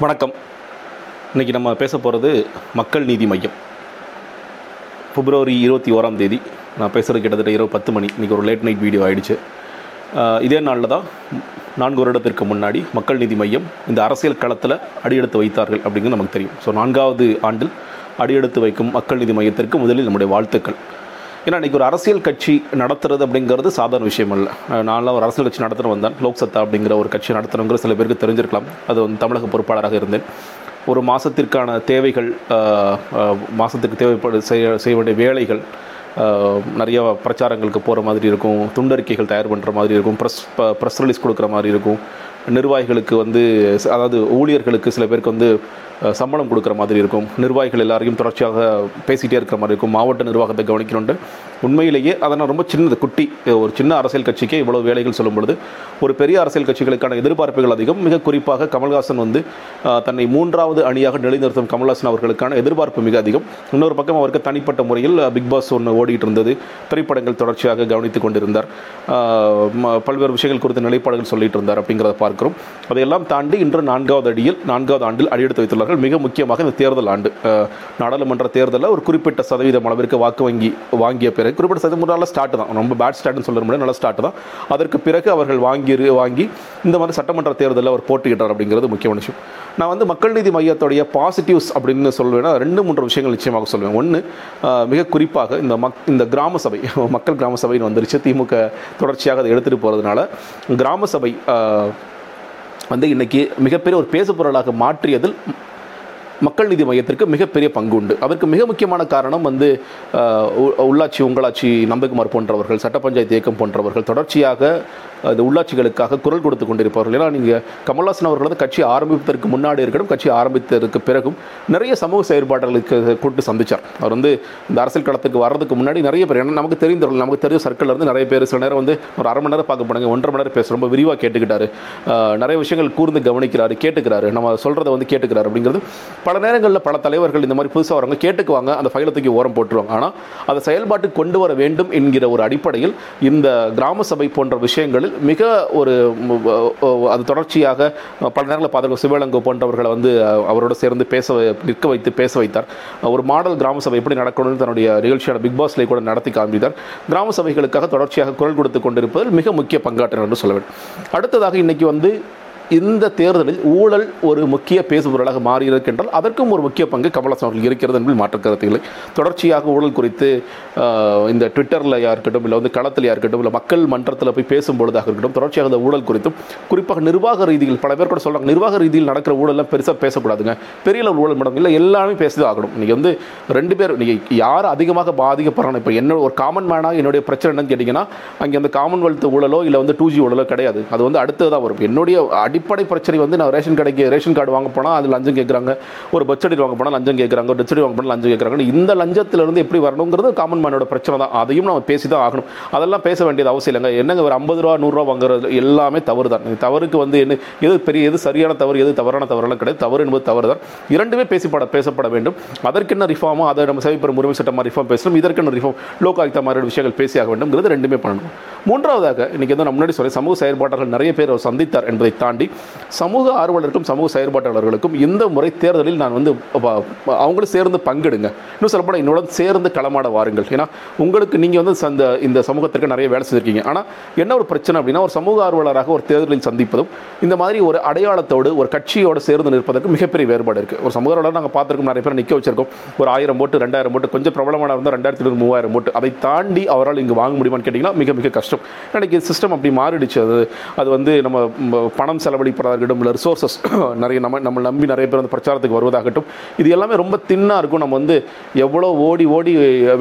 வணக்கம். இன்றைக்கி நம்ம பேச போகிறது மக்கள் நீதி மையம். பிப்ரவரி இருபத்தி ஓராம் தேதி நான் பேசுகிறது கிட்டத்தட்ட இரவு பத்து மணி. இன்றைக்கி ஒரு லேட் நைட் வீடியோ ஆகிடுச்சு இதே நாளில் தான் நான்கு வருடத்திற்கு முன்னாடி மக்கள் நீதி மையம் இந்த அரசியல் களத்தில் அடியெடுத்து வைத்தார்கள் அப்படிங்கிறது நமக்கு தெரியும். ஸோ நான்காவது ஆண்டில் அடியெடுத்து வைக்கும் மக்கள் நீதி மையத்திற்கு முதலில் நம்முடைய வாழ்த்துக்கள். ஏன்னா இன்றைக்கி ஒரு அரசியல் கட்சி நடத்துறது அப்படிங்கிறது சாதாரண விஷயம் இல்லை. நான்லாம் ஒரு அரசியல் கட்சி நடத்துகிற வந்தேன். லோக்சத்தா அப்படிங்கிற ஒரு கட்சி நடத்துகிறோங்கிற சில பேருக்கு தெரிஞ்சிருக்கலாம். அது வந்து தமிழக பொறுப்பாளராக இருந்தேன். ஒரு மாதத்திற்கான தேவைகள் மாதத்துக்கு தேவைப்படு செய்ய செய்ய வேண்டிய வேலைகள் நிறைய பிரச்சாரங்களுக்கு போகிற மாதிரி இருக்கும். துண்டறிக்கைகள் தயார் பண்ணுற மாதிரி இருக்கும். ப்ரெஸ் ப்ரெஸ் ரிலீஸ் கொடுக்குற மாதிரி இருக்கும். நிர்வாகிகளுக்கு வந்து அதாவது ஊழியர்களுக்கு சில பேருக்கு வந்து சம்பளம் கொடுக்குற மாதிரி இருக்கும். நிர்வாகிகள் எல்லாரையும் தொடர்ச்சியாக பேசிகிட்டே இருக்கிற மாதிரி இருக்கும். மாவட்ட நிர்வாகத்தை கவனிக்கணுன்ட்டு உண்மையிலேயே அதனால் ரொம்ப சின்னது குட்டி. ஒரு சின்ன அரசியல் கட்சிக்கே இவ்வளோ வேலைகள் சொல்லும் பொழுது ஒரு பெரிய அரசியல் கட்சிகளுக்கான எதிர்பார்ப்புகள் அதிகம். மிக குறிப்பாக கமல்ஹாசன் வந்து தன்னை மூன்றாவது அணியாக நிலைநிறுத்தும் கமல்ஹாசன் அவர்களுக்கான எதிர்பார்ப்பு மிக அதிகம். இன்னொரு பக்கம் அவருக்கு தனிப்பட்ட முறையில் பிக் பாஸ் ஒன்று ஓடிட்டு இருந்தது. திரைப்படங்கள் தொடர்ச்சியாக கவனித்துக் கொண்டிருந்தார். பல்வேறு விஷயங்கள் குறித்த நிலைப்பாடுகள் சொல்லிட்டு இருந்தார் அப்படிங்கிறத பார்க்கிறோம். அதையெல்லாம் தாண்டி இன்று நான்காவது அடியில் நான்காவது ஆண்டில் அடியெடுத்து வைத்துள்ளார்கள். மிக முக்கியமாக இந்த தேர்தல் ஆண்டு. நாடாளுமன்ற தேர்தலில் ஒரு குறிப்பிட்ட சதவீதம் அளவிற்கு வாக்கு வங்கி வாங்கிய பிறகு குறிப்பிட்ட சதவீதம் நல்ல ஸ்டார்ட் தான். ரொம்ப பேட் ஸ்டார்ட்னு சொல்ல முடியாது. நல்ல ஸ்டார்ட் தான். அதற்கு பிறகு அவர்கள் வாங்கி வாங்கி இந்த மாதிரி சட்டமன்ற தேர்தலில் அவர் போட்டியிட்டார் அப்படிங்கிறது முக்கியமான விஷயம். நான் வந்து மக்கள் நீதி மையத்துடைய பாசிட்டிவ்ஸ் அப்படின்னு சொல்வேன்னா ரெண்டு மூன்று விஷயங்கள் நிச்சயமாக சொல்வேன். ஒன்று மிக குறிப்பாக இந்த மக் இந்த கிராம சபை மக்கள் கிராம சபைன்னு வந்துருச்சு. திமுக தொடர்ச்சியாக அதை எடுத்துகிட்டு போகிறதுனால கிராம சபை வந்து இன்றைக்கி மிகப்பெரிய ஒரு பேசுபொருளாக மாற்றியதில் மக்கள் நீதி மையத்திற்கு மிகப்பெரிய பங்கு உண்டு அதற்கு மிக முக்கியமான காரணம் வந்து உள்ளாட்சி உங்களாட்சி நம்பகுமார் போன்றவர்கள் சட்ட பஞ்சாயத்து இயக்கம் போன்றவர்கள் தொடர்ச்சியாக அது உள்ளாட்சிகளுக்காக குரல் கொடுத்து கொண்டிருப்பார்கள் ஏன்னா நீங்கள் கமல்ஹாசன் அவர்கள் வந்து கட்சி ஆரம்பிப்பதற்கு முன்னாடி இருக்கட்டும் கட்சி ஆரம்பித்ததற்கு பிறகும் நிறைய சமூக செயற்பாடுகளுக்கு கூட்டு சந்திச்சார். அவர் வந்து இந்த அரசியல் களத்துக்கு வர்றதுக்கு முன்னாடி நிறைய பேர் ஏன்னா நமக்கு தெரிந்தவர்கள் நமக்கு தெரிஞ்ச சர்க்கிளில் இருந்து நிறைய பேர் சில நேரம் வந்து ஒரு அரை மணி நேரம் பார்க்க போனாங்க ஒன்றரை மணி நேரம் பேச ரொம்ப விரிவாக கேட்டுக்கிட்டாரு. நிறைய விஷயங்கள் கூர்ந்து கவனிக்கிறாரு கேட்டுக்கிறாரு நம்ம சொல்கிறத வந்து கேட்டுக்கிறாரு அப்படிங்கிறது பல நேரங்களில் பல தலைவர்கள் இந்த மாதிரி புதுசாக வரவங்க கேட்டுக்குவாங்க அந்த ஃபைலை தூக்கி ஓரம் போட்டுருவாங்க. ஆனால் அதை செயல்பாட்டுக்கு கொண்டு வர வேண்டும் என்கிற ஒரு அடிப்படையில் இந்த கிராம சபை போன்ற விஷயங்களில் மிக ஒரு அது தொடர்ச்சியாக பல நேரங்களில் பார்த்துருக்கோம் சிவலங்கோ போன்றவர்களை வந்து அவரோட சேர்ந்து பேச வை- நிற்க வைத்து பேச வைத்தார். ஒரு மாடல் கிராம சபை எப்படி நடக்கணும்னு தன்னுடைய நிகழ்ச்சியான பிக் பாஸ்லேயே கூட நடத்தி காண்பித்தார். கிராம சபைகளுக்காக தொடர்ச்சியாக குரல் கொடுத்து கொண்டிருப்பதில் மிக முக்கிய பங்காற்றினர் என்று சொல்ல வேண்டும். அடுத்ததாக இன்றைக்கி வந்து இந்த தேர்தலில் ஊழல் ஒரு முக்கிய பேசுபொருளாக மாறியிருக்கின்றால் அதற்கும் ஒரு முக்கிய பங்கு கமலஹாசன் அவர்கள் இருக்கிறது என்பதில் மாற்று கருத்து இல்லை தொடர்ச்சியாக ஊழல் குறித்து இந்த ட்விட்டரில் இருக்கட்டும் இல்லை வந்து களத்தில் இருக்கட்டும் இல்லை மக்கள் மன்றத்தில் போய் பேசும்பொழுதாக இருக்கட்டும் தொடர்ச்சியாக இந்த ஊழல் குறித்தும் குறிப்பாக நிர்வாக ரீதியில் பல பேர் கூட சொல்கிறாங்க நிர்வாக ரீதியில் நடக்கிற ஊழல்லாம் பெருசாக பேசக்கூடாதுங்க. பெரிய அளவு ஊழல் மேடம் இல்லை எல்லாமே பேசிதான் ஆகணும். நீங்கள் வந்து ரெண்டு பேர் நீங்கள் யார் அதிகமாக பாதிக்கப்படுறாங்க இப்போ என்ன ஒரு காமன் மேனாக என்னுடைய பிரச்சனை என்னன்னு கேட்டிங்கன்னா அங்கே அந்த காமன்வெல்த் ஊழலோ இல்லை வந்து டூ ஜி ஊழலோ கிடையாது. அது வந்து அடுத்ததாக வரும். என்னுடைய அடிப்படை பிரச்சனை வந்து நான் ரேஷன் கடைக்கு ரேஷன் கார்டு வாங்க போனால் அது லஞ்சம் கேட்குறாங்க ஒரு பஸ் வாங்க போனால் லஞ்சம் கேட்குறாங்க ஒரு டெத் வாங்க போனால் லஞ்சம் கேட்குறாங்க இந்த லஞ்சத்திலிருந்து எப்படி வரணுங்கிறது காமன் மேனோட பிரச்சனை தான். அதையும் நம்ம பேசி தான் ஆகணும். அதெல்லாம் பேச வேண்டியது அவசியம் இல்லைங்க. என்னங்க ஒரு ஐம்பது ரூபா நூறுரூவா வாங்குறது? எல்லாமே தவறு தான் தவறுக்கு வந்து என்ன எது பெரிய எது சரியான தவறு எது தவறான தவறுலாம் கிடையாது. தவறு என்பது தவறு தான் இரண்டுமே பேசிப்பட பேசப்பட வேண்டும். அதற்கென்ன ரிஃபார்மோ அதை நம்ம சேவைப்பெறும் உரிமை சட்டமாக ரிஃபார்ம் பேசணும். இதற்கென்ன ரிஃபார்ம் லோக் ஆயுக்தா மாதிரி விஷயங்கள் பேசியாக வேண்டும்ங்கிறது ரெண்டுமே பண்ணணும். மூன்றாவதாக இன்னைக்கு வந்து நம்ம முன்னாடி சொல்லி சமூக செயற்பாட்டாளர்கள் நிறைய பேர் அவர் சந்தித்தார் என்பதை தாண்டி சமூக ஆர்வலருக்கும் சமூக செயற்பாட்டாளர்களுக்கும் இந்த முறை தேர்தலில் நான் வந்து அவங்களும் சேர்ந்து பங்கெடுங்க. இன்னும் சொல்லப்போனால் என்னோட சேர்ந்து களமாட வாருங்கள். ஏன்னா உங்களுக்கு நீங்கள் வந்து சந்த இந்த சமூகத்திற்கு நிறைய வேலை செஞ்சுருக்கீங்க. ஆனால் என்ன ஒரு பிரச்சனை அப்படின்னா ஒரு சமூக ஆர்வலராக ஒரு தேர்தலில் சந்திப்பதும் இந்த மாதிரி ஒரு அடையாளத்தோடு ஒரு கட்சியோடு சேர்ந்து நிற்பதற்கு மிகப்பெரிய வேறுபாடு இருக்குது ஒரு சமூக ஆர்வலர் நாங்கள் பார்த்துருக்கோம் நிறைய பேர் நிற்க வச்சிருக்கோம். ஒரு ஆயிரம் போட்டு ரெண்டாயிரம் போட்டு கொஞ்சம் பிரபலமான இருந்தால் ரெண்டாயிரத்தி ஐநூறு மூவாயிரம் போட்டு அதை தாண்டி அவரால் இங்கே வாங்க முடியுமான்னு கேட்டிங்கன்னா மிக மிக கஷ்டம். எனக்கு சிஸ்டம் அப்படி மாறிடுச்சு. அது அது வந்து நம்ம பணம் செலவு இருக்கட்டும் இல்லை ரிசோர்ஸஸ் நிறைய நம்ம நம்ம நம்பி நிறைய பேர் வந்து பிரச்சாரத்துக்கு வருவதாகட்டும். இது எல்லாமே ரொம்ப தின்னாக இருக்கும். நம்ம வந்து எவ்வளோ ஓடி ஓடி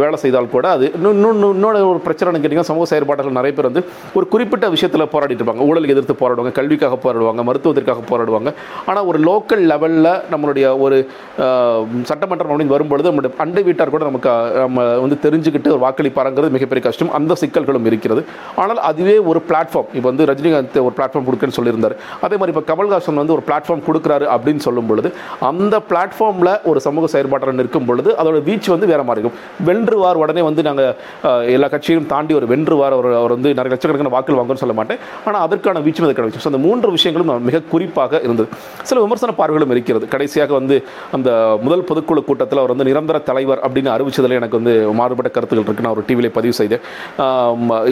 வேலை செய்தால் கூட அது இன்னும் இன்னொன்று இன்னொரு ஒரு பிரச்சனைன்னு கேட்டிங்கன்னா சமூக செயற்பாடுகள் நிறைய பேர் வந்து ஒரு குறிப்பிட்ட விஷயத்தில் போராடிட்டு இருப்பாங்க. ஊழலுக்கு எதிர்த்து போராடுவாங்க கல்விக்காக போராடுவாங்க மருத்துவத்திற்காக போராடுவாங்க. ஆனால் ஒரு லோக்கல் லெவலில் நம்மளுடைய ஒரு சட்டமன்றம் அப்படின்னு வரும்பொழுது நம்மளுடைய அண்டை வீட்டார் கூட நமக்கு நம்ம வந்து தெரிஞ்சுக்கிட்டு ஒரு வாக்களிப்பாருங்கிறது மிகப்பெரிய கஷ்டம். அந்த சிக்கல்களும் இருக்கிறது. ஆனால் அதுவே ஒரு பிளாட்ஃபார்ம் இப்போ வந்து ரஜினிகாந்த் ஒரு பிளாட்ஃபார்ம் கொடுக்குன்னு சொல்லியிருந்தார். அதே மாதிரி இப்போ கமல்ஹாசன் வந்து ஒரு பிளாட்ஃபார்ம் கொடுக்குறாரு அப்படின்னு சொல்லும் பொழுது அந்த பிளாட்ஃபார்மில் ஒரு சமூக செயற்பாட்டாளர் நிற்கும் பொழுது அதோட வீச்சு வந்து வேற மாதிரி இருக்கும். வென்றுவார் உடனே வந்து நாங்கள் எல்லா கட்சியும் தாண்டி ஒரு வென்றுவார் அவர் அவர் வந்து நிறைய லட்சக்கணக்கான வாக்குகள் வாங்கன்னு சொல்ல மாட்டேன். ஆனால் அதற்கான வீச்சும் அதுக்கான வீச்சு ஸோ அந்த மூன்று விஷயங்களும் மிக குறிப்பாக இருந்தது. சில விமர்சன பார்வைகளும் இருக்கிறது. கடைசியாக வந்து அந்த முதல் பொதுக்குழு கூட்டத்தில் அவர் வந்து நிரந்தர தலைவர் அப்படின்னு அறிவிச்சதில் எனக்கு வந்து மாறுபட்ட கருத்துக்கள் இருக்கு. நான் ஒரு டிவியில் பதிவு செய்தேன்.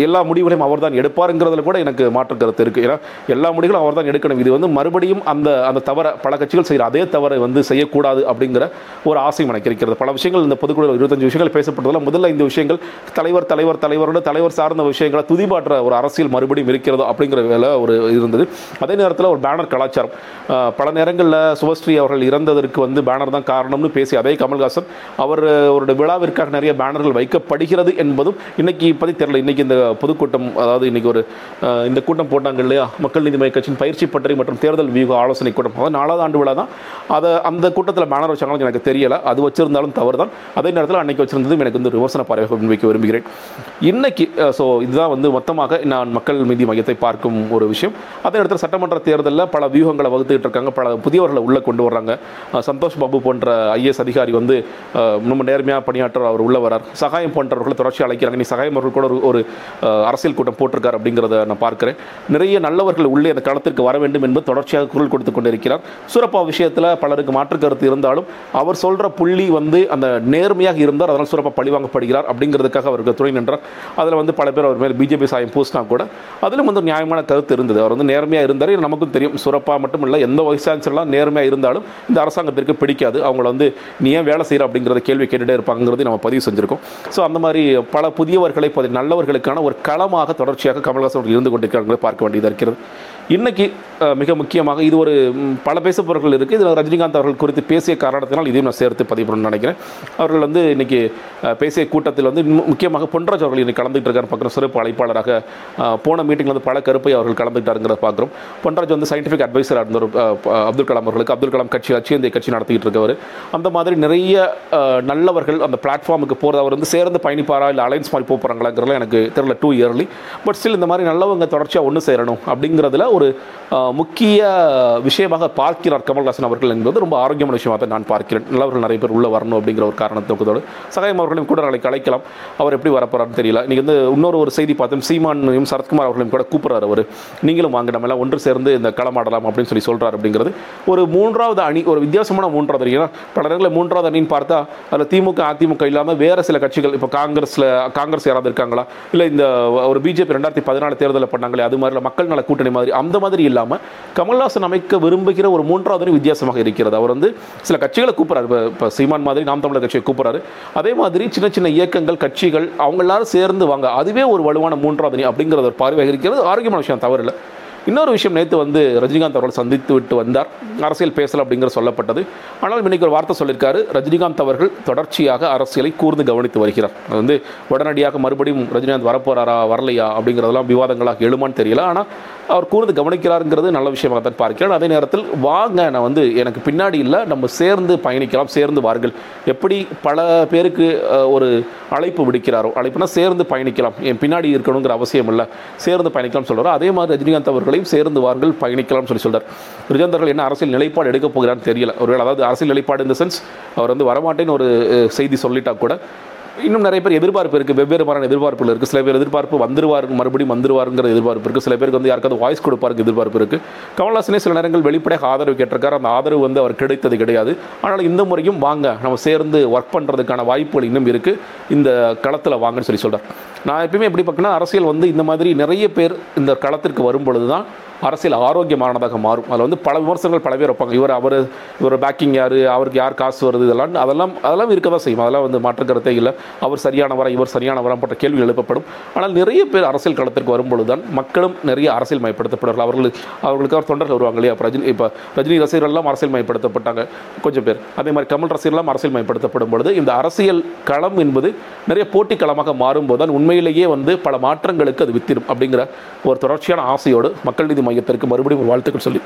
எல்லா முடிவுகளையும் அவர் தான் எடுப்பாருங்கிறதுல கூட எனக்கு மாற்று கருத்து இருக்குது ஏன்னா எல்லா முடிவுகளும் அவர் தான் எடுக்க எடுக்கணும் இது வந்து மறுபடியும் அந்த அந்த தவறை பல கட்சிகள் செய்கிற அதே தவறை வந்து செய்யக்கூடாது அப்படிங்கிற ஒரு ஆசையும் எனக்கு இருக்கிறது பல விஷயங்கள் இந்த பொதுக்குழு இருபத்தஞ்சு விஷயங்கள் பேசப்பட்டதில் முதல்ல இந்த விஷயங்கள் தலைவர் தலைவர் தலைவரோட தலைவர் சார்ந்த விஷயங்களை துதிபாற்ற ஒரு அரசியல் மறுபடியும் இருக்கிறதோ அப்படிங்கிற வேலை ஒரு இருந்தது. அதே நேரத்தில் ஒரு பேனர் கலாச்சாரம். பல நேரங்களில் சுபஸ்ரீ அவர்கள் இறந்ததற்கு வந்து பேனர் தான் காரணம்னு பேசி அதே கமல்ஹாசன் அவர் அவருடைய விழாவிற்காக நிறைய பேனர்கள் வைக்கப்படுகிறது என்பதும் இன்னைக்கு இப்போதைக்கு தெரியல. இன்னைக்கு இந்த பொதுக்கூட்டம் அதாவது இன்னைக்கு ஒரு இந்த கூட்டம் போட்டாங்க இல்லையா? மக்கள் நீதி மய்ய கட்சியின் பயிற்சி பற்றி மற்றும் தேர்தல் வியூக ஆலோசனை கூட்டம். அதாவது நாலாவது ஆண்டு விழா தான். அதை அந்த கூட்டத்தில் பேனர் வச்சாங்களும் எனக்கு தெரியலை. அது வச்சிருந்தாலும் தவறு தான் அதே நேரத்தில் அன்னைக்கு வச்சிருந்ததும் எனக்கு வந்து விமர்சன பார்வையாக முன்வைக்க விரும்புகிறேன். இன்னைக்கு ஸோ இதுதான் வந்து மொத்தமாக நான் மக்கள் நீதி மையத்தை பார்க்கும் ஒரு விஷயம். அதே நேரத்தில் சட்டமன்ற தேர்தலில் பல வியூகங்களை வகுத்துக்கிட்டு இருக்காங்க. பல புதியவர்களை உள்ளே கொண்டு வர்றாங்க. சந்தோஷ் பாபு போன்ற ஐஏஎஸ் அதிகாரி வந்து ரொம்ப நம்ம நேர்மையாக பணியாற்ற அவர் உள்ள வரார் சகாயம் போன்றவர்களை தொடர்ச்சி அழைக்கிறாங்க. நீ சகாயம் அவர்கள் கூட ஒரு ஒரு அரசியல் கூட்டம் போட்டிருக்கார் அப்படிங்கிறத நான் பார்க்குறேன். நிறைய நல்லவர்கள் உள்ளே அந்த களத்திற்கு வர வேண்டும் என்பது தொடர்ச்சியாக குரல் கொடுத்து கொண்டிருக்கிறார். சூரப்பா விஷயத்தில் பலருக்கு மாற்று கருத்து இருந்தாலும் அவர் சொல்கிற புள்ளி வந்து அந்த நேர்மையாக இருந்தார் அதனால் சூரப்பா பழிவாங்கப்படுகிறார் அப்படிங்கிறதுக்காக அவருக்கு துணை நின்றார். அதில் வந்து பல பேர் அவர் மேலே பிஜேபி சாயம் பூசினா கூட அதிலும் வந்து நியாயமான கருத்து இருந்தது. அவர் வந்து நேர்மையாக இருந்தார் நமக்கும் தெரியும். சூரப்பா மட்டும் இல்லை எந்த வைஸ் சான்சலர்லாம் நேர்மையாக இருந்தாலும் இந்த அரசாங்கத்திற்கு பிடிக்காது. அவங்கள வந்து நீ ஏன் வேலை செய்கிற அப்படிங்கிறத கேள்வி கேட்டுகிட்டே இருப்பாங்கிறது நம்ம பதிவு செஞ்சுருக்கோம். ஸோ அந்த மாதிரி பல புதியவர்களை பதி- நல்லவர்களுக்கான ஒரு களமாக தொடர்ச்சியாக கமல்ஹாசன் இருந்து கொண்டிருக்கிறார்கள் பார்க்க வேண்டியதாக இருக்கிறது. இன்றைக்கி மிக முக்கியமாக இது ஒரு பல பேசப்பொருட்கள் இருக்குது இதில் ரஜினிகாந்த் அவர்கள் குறித்து பேசிய காரணத்தினால் இதையும் நான் சேர்த்து பதிவு நினைக்கிறேன். அவர்கள் வந்து இன்றைக்கி பேசிய கூட்டத்தில் வந்து முக்கியமாக பொன்ராஜ் அவர்கள் இன்றைக்கி கலந்துகிட்டு இருக்காரு. பார்க்குறோம் சிறப்பு அழைப்பாளராக போன மீட்டிங்கில் வந்து பல கருப்பை அவர்கள் கலந்துக்கிட்டாருங்கிறத பார்க்குறோம். பொன்ராஜ் வந்து சயின்டிஃபிக் அட்வைசராக இருந்தவர் அப்துல் கலாம் அவர்களுக்கு. அப்துல் கலாம் கட்சி அச்சியந்தை கட்சி நடத்திக்கிட்டு இருக்கவர். அந்த மாதிரி நிறைய நல்லவர்கள் அந்த பிளாட்ஃபார்முக்கு போகிறது அவர் வந்து சேர்ந்து பயணிப்பாரா இல்லை அலைன்ஸ் மாதிரி போகிறாங்களாங்கிறதுலாம் எனக்கு தெரியல டூ இயர்லி பட் ஸ்டில் இந்த மாதிரி நல்லவங்க தொடர்ச்சியாக ஒன்று சேரணும் அப்படிங்கிறதுல ஒரு முக்கிய விஷயமாக பார்க்கிறார் கமல்ஹாசன் அவர்கள் என்பது ரொம்ப ஆரோக்கியமான விஷயமாக தான் நான் பார்க்கிறேன். நல்லவர்கள் நிறைய பேர் உள்ளே வரணும் அப்படிங்கிற ஒரு காரணத்தோடு சகாயம் அவர்களையும் கூட நாளைக்கு அழைக்கலாம். அவர் எப்படி வரப்போறாருன்னு தெரியல. இன்றைக்கி வந்து இன்னொரு ஒரு செய்தி பார்த்தோம். சீமானையும் சரத்குமார் அவர்களையும் கூட கூப்பிட்றாரு அவர். நீங்களும் வாங்க நம்ம எல்லாம் ஒன்று சேர்ந்து இந்த களமாடலாம் அப்படின்னு சொல்லி சொல்கிறார் அப்படிங்கிறது ஒரு மூன்றாவது அணி ஒரு வித்தியாசமான மூன்றாவது அணி. ஏன்னா பல நேரங்களில் மூன்றாவது அணின்னு பார்த்தா அதில் திமுக அதிமுக இல்லாமல் வேறு சில கட்சிகள் இப்போ காங்கிரஸில் காங்கிரஸ் யாராவது இருக்காங்களா? இல்லை இந்த ஒரு பிஜேபி ரெண்டாயிரத்தி பதினாலு தேர்தலில் பண்ணாங்களே அது மாதிரி மக்கள் நல கூட்டணி மாதிரி அந்த மாதிரி இல்லாமல் கமல்ஹாசன் அமைக்க விரும்புகிற ஒரு மூன்றாவது வித்தியாசமாக இருக்கிறது. அவர் வந்து சில கட்சிகளை கூப்பிட்றாரு. இப்போ இப்போ சீமான் மாதிரி நாம் தமிழர் கட்சியை கூப்பிட்றாரு. அதே மாதிரி சின்ன சின்ன இயக்கங்கள் கட்சிகள் அவங்க எல்லாரும் சேர்ந்து வாங்க. அதுவே ஒரு வலுவான மூன்றாவது அப்படிங்கிறத ஒரு பார்வையாக இருக்கிறது ஆரோக்கியமான விஷயம் தவறில்லை. இன்னொரு விஷயம் நேற்று வந்து ரஜினிகாந்த் அவர்கள் சந்தித்து விட்டு வந்தார். அரசியல் பேசல அப்படிங்கிற சொல்லப்பட்டது. ஆனால் இன்னைக்கு ஒரு வார்த்தை சொல்லியிருக்காரு. ரஜினிகாந்த் அவர்கள் தொடர்ச்சியாக அரசியலை கூர்ந்து கவனித்து வருகிறார். அது வந்து உடனடியாக மறுபடியும் ரஜினிகாந்த் வரப்போறாரா வரலையா அப்படிங்கிறதெல்லாம் விவாதங்களாக எழுமான்னு தெரியல. ஆனால் அவர் கூர்ந்து கவனிக்கிறாருங்கிறது நல்ல விஷயமாக தான் பார்க்கிறேன் அதே நேரத்தில் வாங்க நான் வந்து எனக்கு பின்னாடி இல்லை நம்ம சேர்ந்து பயணிக்கலாம் சேர்ந்து வாருங்கள். எப்படி பல பேருக்கு ஒரு அழைப்பு விடுக்கிறாரோ அழைப்புனா சேர்ந்து பயணிக்கலாம். என் பின்னாடி இருக்கணுங்கிற அவசியம் இல்லை சேர்ந்து பயணிக்கலாம் சொல்கிறார் அதே மாதிரி ரஜினிகாந்த் அவர்களையும் சேர்ந்து வாருங்கள் பயணிக்கலாம் சொல்லி சொல்கிறார் ரஜினிகாந்த் அவர்கள் என்ன அரசியல் நிலைப்பாடு எடுக்க போகிறான்னு தெரியல. ஒருவேளை அதாவது அரசியல் நிலைப்பாடு இந்த சென்ஸ் அவர் வந்து வரமாட்டேன்னு ஒரு செய்தி சொல்லிட்டா கூட இன்னும் நிறைய பேர் எதிர்பார்ப்பு இருக்குது வெவ்வேறு மாதிரியான எதிர்பார்ப்புகள் இருக்குது சில பேர் எதிர்பார்ப்பு வந்துருவார் மறுபடியும் வந்துருவாருங்கிற எதிர்பார்ப்பு இருக்குது சில பேருக்கு வந்து யாருக்காவது வாய்ஸ் கொடுப்பாருக்கு எதிர்பார்ப்பு இருக்குது கமல்ஹாசனே சில நேரங்கள் வெளிப்படையாக ஆதரவு கேட்டிருக்காரு. அந்த ஆதரவு வந்து அவர் கிடைத்தது கிடையாது. ஆனால் இந்த முறையும் வாங்க நம்ம சேர்ந்து ஒர்க் பண்ணுறதுக்கான வாய்ப்புகள் இன்னும் இருக்குது இந்த களத்தில் வாங்கன்னு சொல்லி சொல்கிறார் நான் எப்பயுமே எப்படி பார்க்கணும் அரசியல் வந்து இந்த மாதிரி நிறைய பேர் இந்த களத்திற்கு வரும் பொழுது தான் அரசியல் ஆரோக்கியமானதாக மாறும். அதில் வந்து பல விமர்சனங்கள் பல பேர் வைப்பாங்க. இவர் அவர் இவர் பேக்கிங் யார்? அவருக்கு யார் காசு வருது? இதெல்லாம் அதெல்லாம் அதெல்லாம் இருக்க தான் செய்யும். அதெல்லாம் வந்து மாற்று இல்லை. அவர் சரியானவரா இவர் சரியானவரா போன்ற கேள்வி எழுப்பப்படும். ஆனால் நிறைய பேர் அரசியல் களத்திற்கு வரும்பொழுது தான் மக்களும் நிறைய அரசியல் மயப்படுத்தப்படுவார்கள் அவர்கள் அவர்களுக்கு அவர் தொண்டர்கள் வருவாங்க இல்லையா? ரஜினி இப்போ ரஜினி ரசிகர்கள்லாம் அரசியல் மயப்படுத்தப்பட்டாங்க. கொஞ்சம் பேர். அதே மாதிரி கமல் ரசிகர்லாம் அரசியல் மயப்படுத்தப்படும் பொழுது இந்த அரசியல் களம் என்பது நிறைய போட்டி களமாக மாறும்போது தான் உண்மையிலேயே வந்து பல மாற்றங்களுக்கு அது வித்திடும் அப்படிங்கிற ஒரு தொடர்ச்சியான ஆசையோடு மக்கள் நீதி மையத்திற்கு மறுபடியும் ஒரு வாழ்த்துக்கள் சொல்லி